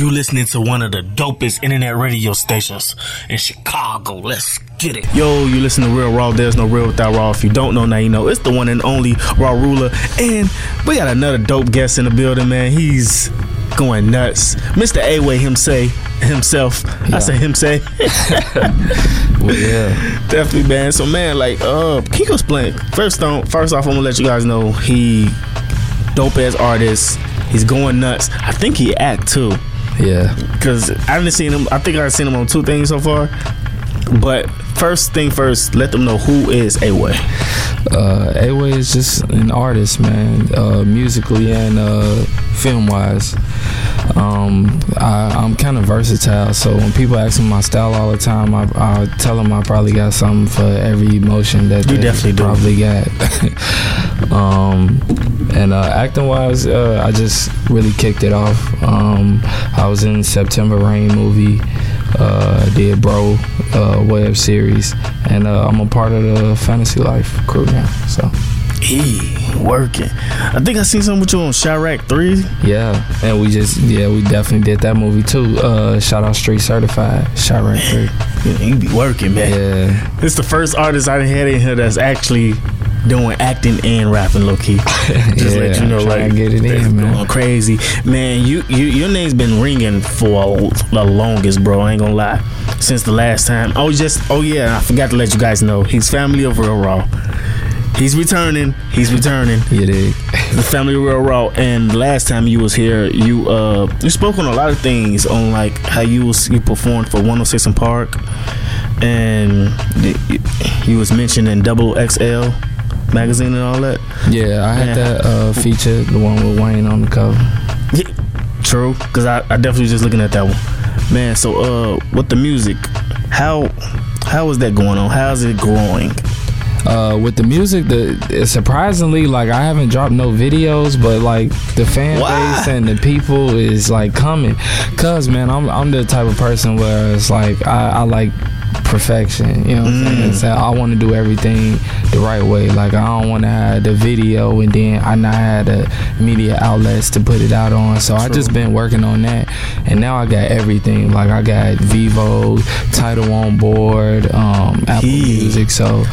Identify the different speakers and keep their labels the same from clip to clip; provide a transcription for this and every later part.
Speaker 1: You listening to one of the dopest internet radio stations in Chicago. Let's get it. Yo, you listen to Real Raw. There's no real without Raw. If you don't know, now you know. It's the one and only Raw Ruler. And we got another dope guest in the building, man. He's going nuts. Mr. A-Way him say himself. I say him say.
Speaker 2: Well, yeah.
Speaker 1: Definitely, man. So, man, like, uh, can you explain? First, on, first off, I'm gonna let you guys know he dope as artist. He's going nuts. I think he act too,
Speaker 2: Yeah.
Speaker 1: cause I haven't seen him. I think I've seen him on two things so far. But first thing first, let them know who is A-Way.
Speaker 2: Uh, A-Way is just an artist, man, uh, musically and uh, film wise. Um, I, I'm kind of versatile, so when people ask me my style all the time, I, I tell them I probably got something for every emotion that
Speaker 1: You
Speaker 2: they
Speaker 1: definitely do.
Speaker 2: probably got. um, and uh, acting wise, uh, I just really kicked it off. Um, I was in September Rain movie. Uh, I did Bro uh, web series, and uh, I'm a part of the Fantasy Life crew now. So
Speaker 1: He working. I think I seen something with you on Chiraq Three.
Speaker 2: yeah, and we just yeah we definitely did that movie too. Uh, shout out Street Certified, Chiraq Three.
Speaker 1: Yeah, you be working, man.
Speaker 2: Yeah,
Speaker 1: It's the first artist I done had in here that's actually doing acting and rapping low key. Just
Speaker 2: Yeah,
Speaker 1: let you know,
Speaker 2: trying
Speaker 1: like
Speaker 2: to get it in, man.
Speaker 1: going crazy, man. You, you your name's been ringing for the longest, bro. I ain't gonna lie, since the last time. Oh, just oh yeah, I forgot to let you guys know. He's family of Real Raw. He's returning. He's returning.
Speaker 2: you dig?
Speaker 1: The family Real Raw. And last time you was here, you uh you spoke on a lot of things on like how you was you performed for 106 & Park, and you, was mentioned in Double XL magazine and all that.
Speaker 2: Yeah, I had
Speaker 1: Yeah.
Speaker 2: that uh, feature, the one with Wayne on the cover.
Speaker 1: Yeah, true. Cause I, I definitely was just looking at that one, man. So uh, with the music, how how is that going on? How's it growing?
Speaker 2: Uh, with the music, the surprisingly, like I haven't dropped no videos, but like the fan
Speaker 1: Why?
Speaker 2: base and the people is like coming. Cause man, I'm I'm the type of person where it's like I, I like perfection. You know what I'm saying?
Speaker 1: Mm.
Speaker 2: So I want to do everything the right way. Like I don't want to have the video and then I not have the media outlets to put it out on. So I just been working on that, and now I got everything. Like I got Vevo, Tidal on board, um, Apple
Speaker 1: He-
Speaker 2: Music. So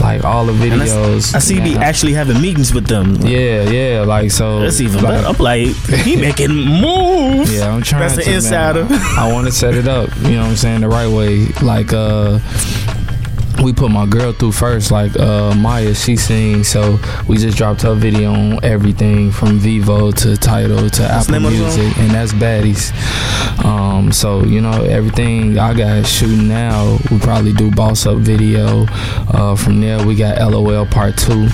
Speaker 2: like all the
Speaker 1: And I s-
Speaker 2: videos.
Speaker 1: I see you be actually having meetings with them.
Speaker 2: Yeah, yeah, like so.
Speaker 1: That's even
Speaker 2: like,
Speaker 1: better. I'm like, he making moves.
Speaker 2: Yeah, I'm trying
Speaker 1: That's the
Speaker 2: to, man.
Speaker 1: insider.
Speaker 2: I want to set it up, you know what I'm saying, the right way. Like uh we put my girl through first, like uh Maya, she sings, so we just dropped her video on everything from Vevo to Tidal to Apple
Speaker 1: name of the song?
Speaker 2: Music, and that's Baddies. Um, so you know everything I got shooting now, we probably do Boss Up video. Uh, from there we got LOL Part Two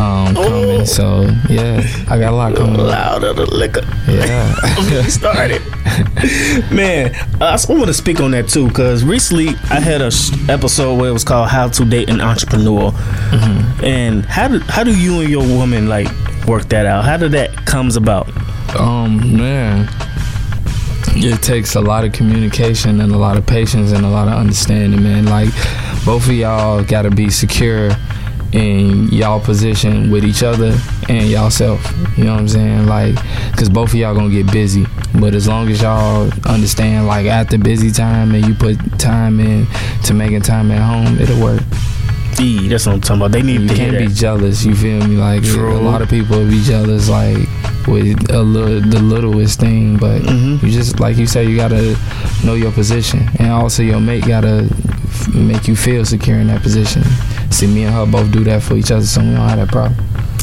Speaker 2: um coming. So yeah, I got a lot coming.
Speaker 1: Louder the liquor.
Speaker 2: Yeah.
Speaker 1: Get started. Man, I want to speak on that too, because recently I had a sh- episode where it was called "How to Date an Entrepreneur,"
Speaker 2: Mm-hmm.
Speaker 1: and how do how do you and your woman like work that out? How did that comes about?
Speaker 2: Um, man, it takes a lot of communication and a lot of patience and a lot of understanding, man. Like, both of y'all got to be secure in y'all position with each other and y'all self. You know what I'm saying? Like, cause both of y'all gonna get busy, but as long as y'all understand, like, after busy time and you put time in to making time at home, it'll work.
Speaker 1: E, that's what I'm talking about. They need
Speaker 2: You
Speaker 1: to
Speaker 2: can't be jealous. You feel me? Like
Speaker 1: True.
Speaker 2: a lot of people be jealous, like with a little, the littlest thing. But
Speaker 1: Mhm.
Speaker 2: you just, like you say, you gotta know your position, and also your mate gotta f- make you feel secure in that position. See, me and her both do that for each other, so we don't have that problem.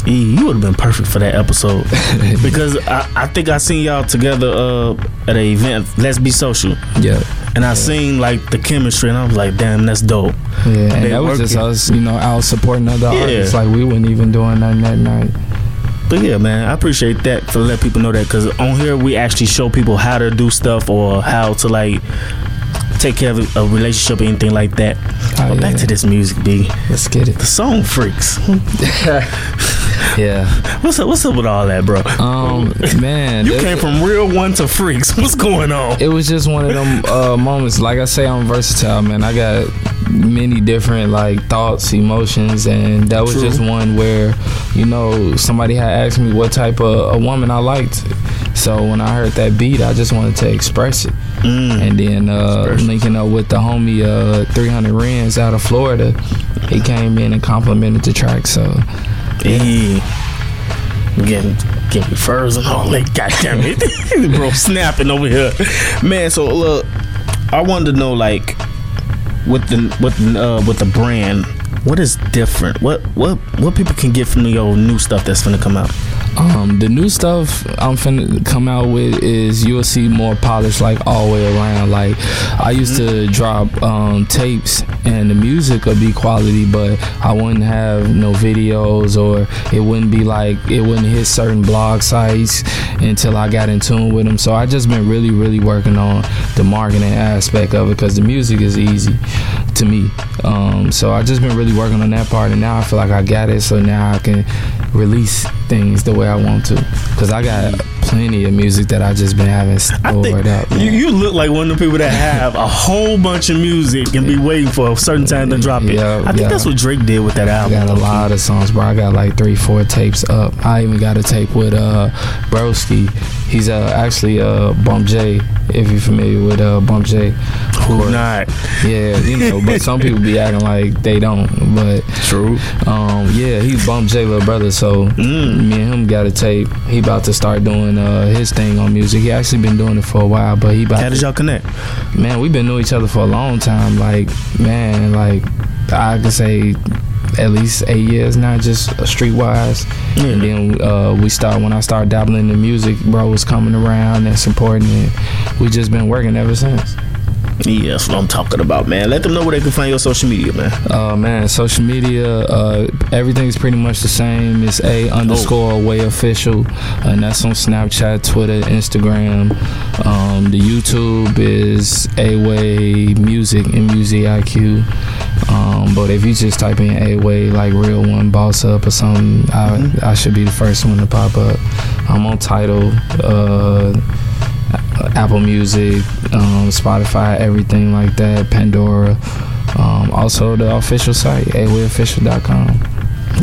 Speaker 1: E, you would have been perfect for that episode because I, I think I seen y'all together uh, at an event. Let's be social,
Speaker 2: Yeah,
Speaker 1: and I seen like the chemistry, and I was like, damn, that's dope.
Speaker 2: yeah, and that was just us, you know, out supporting other
Speaker 1: Yeah.
Speaker 2: artists. Like we weren't even doing nothing that night.
Speaker 1: But yeah, man, I appreciate that for let people know that because on here we actually show people how to do stuff or how to like take care of a relationship or anything like that.
Speaker 2: Oh,
Speaker 1: but back to this music, B.
Speaker 2: Let's get it.
Speaker 1: The song freaks.
Speaker 2: Yeah.
Speaker 1: What's up? What's up with all that, bro?
Speaker 2: Um, man,
Speaker 1: you
Speaker 2: it-
Speaker 1: came from real one to freaks. What's going on?
Speaker 2: it was just one of them uh, moments. Like I say, I'm versatile, man. I got many different like thoughts, emotions, and that was
Speaker 1: True.
Speaker 2: just one where, you know, somebody had asked me what type of a woman I liked. So when I heard that beat, I just wanted to express it.
Speaker 1: Mm.
Speaker 2: And then uh, linking up with the homie uh, 300 Rens out of Florida, he came in and complimented the track. So
Speaker 1: Hey, getting getting furs and all that. God damn it, bro, snapping over here, man. So look, I wanted to know like with the with the, uh, with the brand, what is different? What what what people can get from your new stuff that's gonna come out?
Speaker 2: Um, the new stuff I'm finna come out with is you'll see more polished like all the way around. Like I used to drop um, tapes and the music would be quality, but I wouldn't have no videos or it wouldn't be like it wouldn't hit certain blog sites until I got in tune with them. So I just been really, really working on the marketing aspect of it because the music is easy to me. Um, so I just been really working on that part, and now I feel like I got it. So now I can release things the way I want to, because I got plenty of music that I just been having stored up.
Speaker 1: you,
Speaker 2: man.
Speaker 1: you look like one of the people that have a whole bunch of music and be waiting for a certain time to drop it.
Speaker 2: Yeah,
Speaker 1: I think
Speaker 2: yeah.
Speaker 1: that's what Drake did with that album.
Speaker 2: I got a lot of songs, bro. I got like three, four tapes up. I even got a tape with uh Broski. He's uh actually uh Bump J, if you're familiar with uh Bump J.
Speaker 1: Not?
Speaker 2: Yeah, you know, but some people be acting like they don't. But
Speaker 1: True.
Speaker 2: um yeah, he's Bump J little brother, so
Speaker 1: Mm.
Speaker 2: me and him got a tape. He about to start doing uh his thing on music. He actually been doing it for a while, but he about
Speaker 1: How
Speaker 2: to
Speaker 1: did y'all connect?
Speaker 2: man, we've been knowing each other for a long time. Like, man, like I could say at least eight years now, just streetwise. And then uh, we start when I started dabbling in music, bro was coming around and supporting it. We just been working ever since.
Speaker 1: Yeah, that's what I'm talking about, man. Let them know where they can find your social media, man.
Speaker 2: Uh, man, social media, uh, everything's pretty much the same. It's a underscore way official, and that's on Snapchat, Twitter, Instagram. Um, the YouTube is a way music and music IQ. Um, but if you just type in a way like real one boss up or something, I, I should be the first one to pop up. I'm on Tidal. Uh, Apple Music, um, Spotify, everything like that, Pandora. Um, also, the official site, awayofficial.com.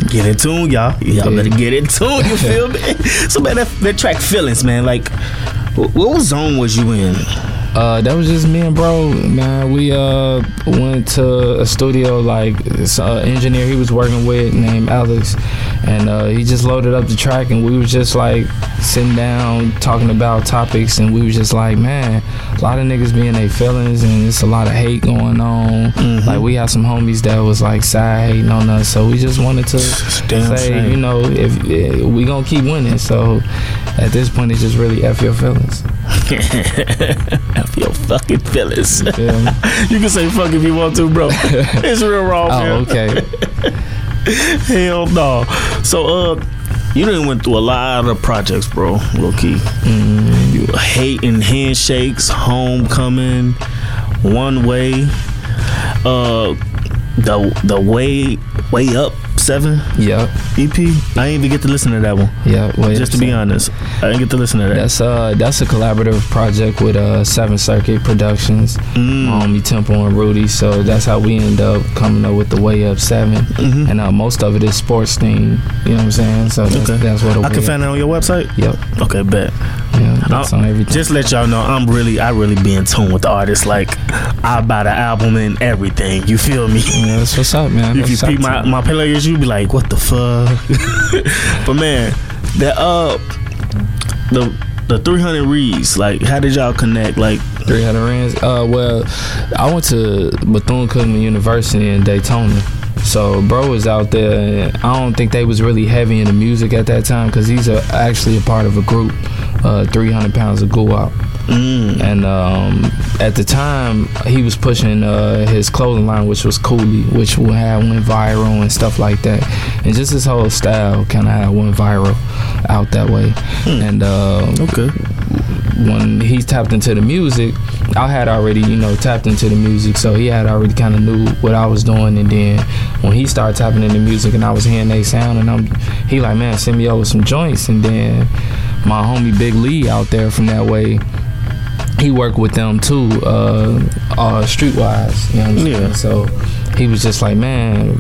Speaker 1: Get in tune, y'all. Y'all
Speaker 2: Yeah.
Speaker 1: better get in tune. You feel me? So, man, that, that track "Feelings," man. Like, wh- what zone was you in?
Speaker 2: Uh, that was just me and bro, man. We uh went to a studio like uh, engineer he was working with named Alex, and uh, he just loaded up the track, and we was just like sitting down talking about topics, and we was just like, man, a lot of niggas being in their feelings, and it's a lot of hate going on.
Speaker 1: Mhm.
Speaker 2: Like we had some homies that was like side hating on us, so we just wanted to
Speaker 1: Damn
Speaker 2: say,
Speaker 1: shame.
Speaker 2: you know, if, eh, we gonna keep winning. So at this point, it's just really f your feelings.
Speaker 1: F your fucking feelings.
Speaker 2: You
Speaker 1: you can say fuck if you want to, bro. it's real raw, man.
Speaker 2: Oh, okay.
Speaker 1: Hell no. So, uh, you done went through a lot of projects, bro. Low key.
Speaker 2: Mm,
Speaker 1: You hating handshakes, homecoming, one way. Uh, the the way way up seven
Speaker 2: yep.
Speaker 1: EP. I didn't even get to listen to that one.
Speaker 2: Yeah, well,
Speaker 1: Just to be honest, I didn't get to listen to that.
Speaker 2: That's uh that's a collaborative project with uh Seven Circuit Productions,
Speaker 1: Mm.
Speaker 2: homie Temple and Rudy. So that's how we end up coming up with the Way Up 7
Speaker 1: Mhm.
Speaker 2: and uh, most of it is sports themed. You know what I'm saying? So that's,
Speaker 1: Okay.
Speaker 2: that's what
Speaker 1: I can find it on your website.
Speaker 2: Yep.
Speaker 1: Okay, bet.
Speaker 2: Yeah, that's on everything.
Speaker 1: Just let y'all know, I'm really, I really be in tune with the artist. Like, I buy the album and everything. You feel me?
Speaker 2: yeah, that's what's up, man.
Speaker 1: if you
Speaker 2: That's
Speaker 1: peep my my players, you be like, what the fuck? but man, that uh, the the 300 reads. Like, how did y'all connect? Like,
Speaker 2: 300 rands. Uh, well, I went to Bethune Cookman University in Daytona. So bro was out there, and I don't think they was really heavy into music at that time because he's a, actually a part of a group, uh, 300 pounds of goo guap.
Speaker 1: Mm,
Speaker 2: And um, at the time, he was pushing uh, his clothing line, which was Cooley, which had went viral and stuff like that. And just his whole style kind of had went viral out that way.
Speaker 1: Hmm.
Speaker 2: And uh,
Speaker 1: okay,
Speaker 2: when he tapped into the music, I had already, you know, tapped into the music, so he had already kind of knew what I was doing. And then when he started tapping into music, and I was hearing they sound, and I'm, he like, man, send me over some joints. And then my homie Big Lee out there from that way, he worked with them too, uh, uh streetwise. You know what I'm saying? Yeah. So he was just like, man,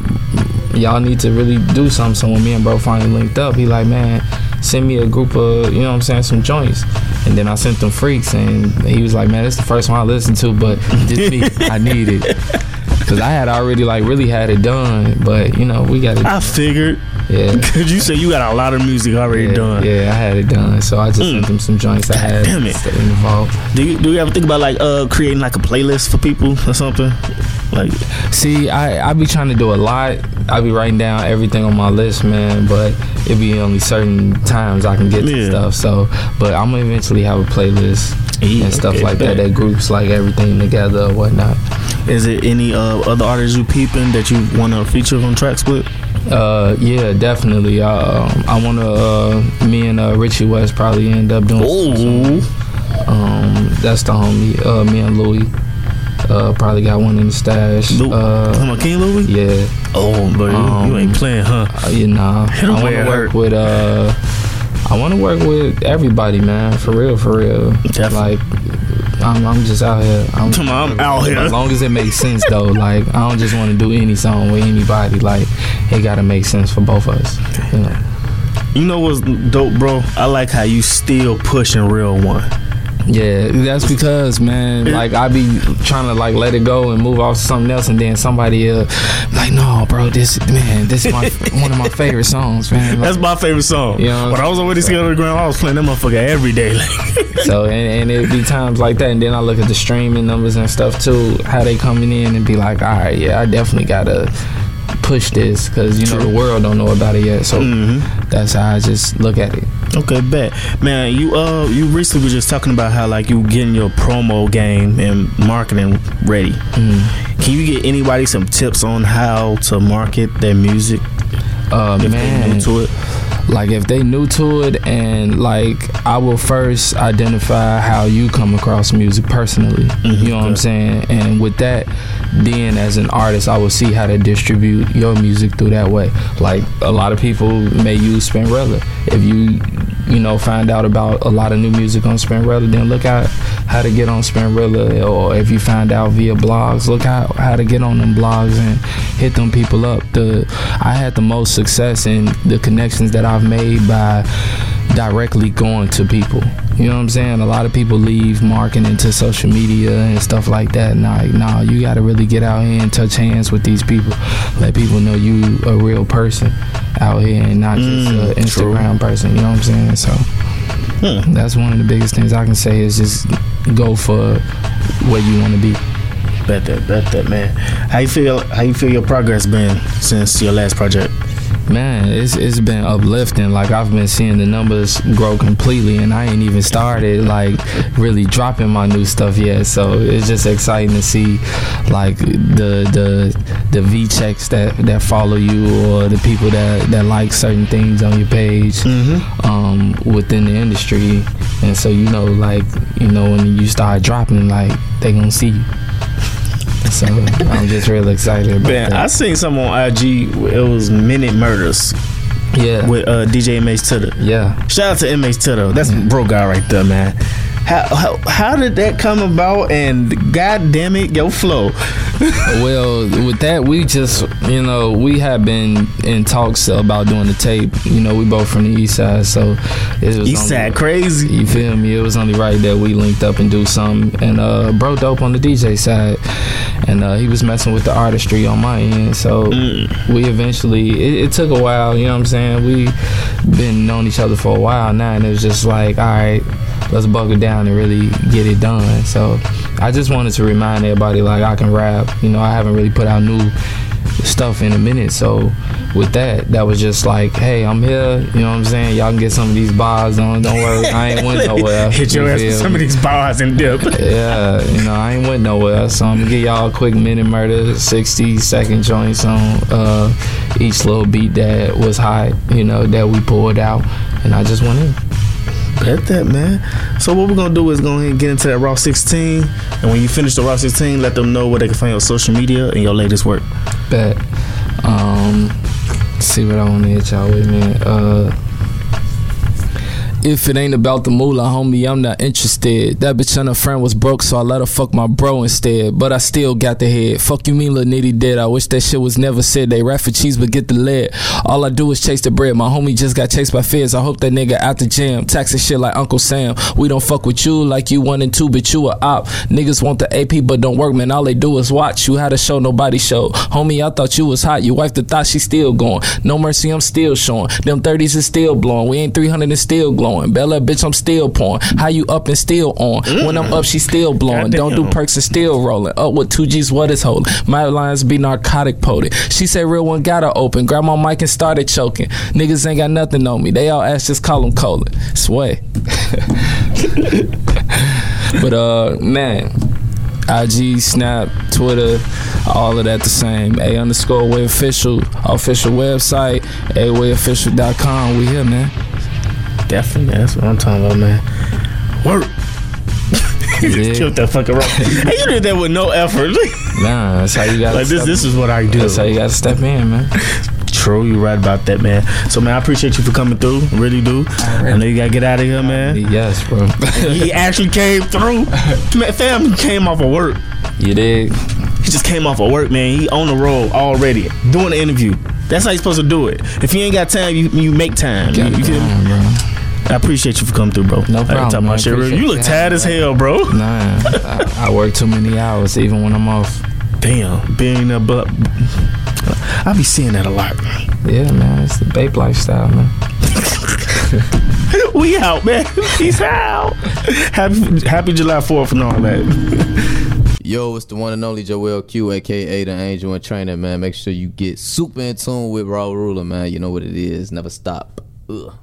Speaker 2: y'all need to really do something. So when me and bro finally linked up, he like, man, send me a group of, you know what I'm saying, some joints. And then I sent them freaks, and he was like, man, this is the first one I listened to, but just me, I need it. Cause I had already like really had it done, but you know we got it.
Speaker 1: I figured. Yeah. Cause you said you got a lot of music already
Speaker 2: yeah,
Speaker 1: done.
Speaker 2: Yeah, I had it done, so I just mm. sent them some joints I had. Damn it. Involved.
Speaker 1: Do you do you ever think about like uh creating like a playlist for people or something? Like,
Speaker 2: see, I I be trying to do a lot. I be writing down everything on my list, man. But it be only certain times I can get to stuff. So, but I'm gonna eventually have a playlist yeah, and stuff okay, like that. That groups like everything together or whatnot.
Speaker 1: Is it any uh, other artists you peeping that you want to feature on tracks with?
Speaker 2: Uh, yeah, definitely. Uh, I want to. Uh, me and uh, Richie West probably end up doing. Um, that's the homie. Uh, me and Louis. Uh, probably got one in the stash.
Speaker 1: Lu- uh, King Louis?
Speaker 2: Yeah.
Speaker 1: Oh, but um, you, ain't playing, huh?
Speaker 2: Uh, you know, I want to work with. Uh, I want to work with everybody, man. For real, for real. Definitely. Like, I'm, I'm just out here.
Speaker 1: I'm, I'm out here.
Speaker 2: As long as it makes sense, though. Like, I don't just want to do any song with anybody. Like, it got to make sense for both of us. You know.
Speaker 1: You know what's dope, bro? I like how you still pushing real one.
Speaker 2: Yeah, that's because man, like I be trying to like let it go and move off to something else, and then somebody uh, like, no, bro, this man, this is my one of my favorite songs, man.
Speaker 1: Like, that's my favorite song. You know, when I was already scared of the ground, I was playing that motherfucker every day.
Speaker 2: so and, and it be times like that, and then I look at the streaming numbers and stuff too, how they coming in, and be like, all right, yeah, I definitely gotta push this because you know the world don't know about it yet. So mm-hmm. that's how I just look at it.
Speaker 1: Okay, bet, man. You uh, you recently were just talking about how like you getting your promo game and marketing ready. Mm-hmm. Can you get anybody some tips on how to market their music?
Speaker 2: Uh, man, to it like if they new to it and like I will first identify how you come across music personally. Mm-hmm. You know what I'm saying? And with that, then as an artist, I will see how to distribute your music through that way. Like a lot of people may use Spinrilla. If you you know find out about a lot of new music on Spinrilla, then look out how to get on Spinrilla. Or if you find out via blogs, look how how to get on them blogs and hit them people up. The I had the most success in the connections that I've made by directly going to people. You know what I'm saying? A lot of people leave marketing to social media and stuff like that. Nah, nah, you got to really get out here and touch hands with these people. Let people know you a real person out here and not just mm, an Instagram true. person. You know what I'm saying? So hmm. that's one of the biggest things I can say is just go for where you want to be.
Speaker 1: Bet that, bet that, man. How you feel? How you feel your progress been since your last project?
Speaker 2: Man, it's it's been uplifting. Like I've been seeing the numbers grow completely, and I ain't even started like really dropping my new stuff yet. So it's just exciting to see like the the the V checks that that follow you or the people that that like certain things on your page mm-hmm. um, within the industry. And so you know, like you know, when you start dropping, like they gonna see you. So I'm just real excited about Man, that.
Speaker 1: I seen some on IG. It was Minute Murders.
Speaker 2: Yeah.
Speaker 1: With uh, DJ MH Titter.
Speaker 2: Yeah.
Speaker 1: Shout out to MH Titter. That's yeah. bro guy right there, man. How, how, how did that come about? And god damn it, yo flow.
Speaker 2: well, with that, we just you know we have been in talks about doing the tape. You know, we both from the east side, so
Speaker 1: it was east side crazy.
Speaker 2: You feel me? It was only right that we linked up and do something. And uh, bro, dope on the DJ side, and uh, he was messing with the artistry on my end. So mm. we eventually, it, it took a while. You know what I'm saying? We been knowing each other for a while now, and it was just like, all right let's buckle down and really get it done. So I just wanted to remind everybody like I can rap. You know, I haven't really put out new stuff in a minute. So with that, that was just like, hey, I'm here. You know what I'm saying? Y'all can get some of these bars. Don't don't worry, I ain't went nowhere.
Speaker 1: Hit your ass with some of these bars and dip.
Speaker 2: yeah, you know, I ain't went nowhere. So I'm gonna give y'all a quick minute murder, 60 second joints on uh, each little beat that was hot. You know, that we pulled out, and I just went in
Speaker 1: Bet that, man. So what we're gonna do is go ahead and get into that Raw 16, and when you finish the Raw 16, let them know where they can find your social media and your latest work.
Speaker 2: Bet. Um, see what I want to hit y'all with, man. Uh, if it ain't about the moolah, homie, I'm not interested. That bitch and her friend was broke, so I let her fuck my bro instead. But I still got the head. Fuck you mean, little nitty dead. I wish that shit was never said. They rap for cheese, but get the lead. All I do is chase the bread. My homie just got chased by fears. I hope that nigga out the gym. Taxing shit like Uncle Sam. We don't fuck with you like you one and two, but you a op. Niggas want the AP, but don't work, man. All they do is watch. You had a show, nobody show. Homie, I thought you was hot. You wife the thought she still going. No mercy, I'm still showing. Them 30s is still blowing. We ain't 300 and still glowing. Bella, bitch, I'm still pouring. How you up and still on? When I'm up, she still blowing. Don't do perks and still rolling. Up with two G's, what is holding? My lines be narcotic potent. She said real one got her open. Grabbed my mic and started choking. Niggas ain't got nothing on me. They all ask, just call them colon. Sway. but uh, man. IG, Snap, Twitter, all of that the same. A underscore way official, official website, awayofficial.com. We here, man.
Speaker 1: Definitely, that's what I'm talking about, man. Work. You
Speaker 2: Yeah.
Speaker 1: just killed that fucking rock. hey, you did that with no effort.
Speaker 2: Nah, that's how you got
Speaker 1: like this, this is what I do.
Speaker 2: That's how you got to step in, man.
Speaker 1: True, you're right about that, man. So, man, I appreciate you for coming through. Really do. I know you gotta get out of here, man.
Speaker 2: Uh, yes, bro.
Speaker 1: he actually came through. Man, fam came off of work.
Speaker 2: you did.
Speaker 1: He just came off of work, man. He on the road already doing the interview. That's how you supposed to do it. If you ain't got time, you, you make time. You, you feel me?
Speaker 2: time.
Speaker 1: I appreciate you for coming through, bro.
Speaker 2: No
Speaker 1: I ain't
Speaker 2: problem,
Speaker 1: talking
Speaker 2: man.
Speaker 1: about shit, real. You look
Speaker 2: you
Speaker 1: tired as hell, bro.
Speaker 2: Nah, I, I work too many hours, even when I'm off.
Speaker 1: Damn, being a but I be seeing that a lot. Man.
Speaker 2: Yeah, man, it's the Bape lifestyle, man.
Speaker 1: We out, man. Peace out. Happy Happy July Fourth and all that.
Speaker 3: Yo, it's the one and only Joel Q, aka the Angel in Training, man. Make sure you get super in tune with Raw Ruler, man. You know what it is. Never stop. Ugh.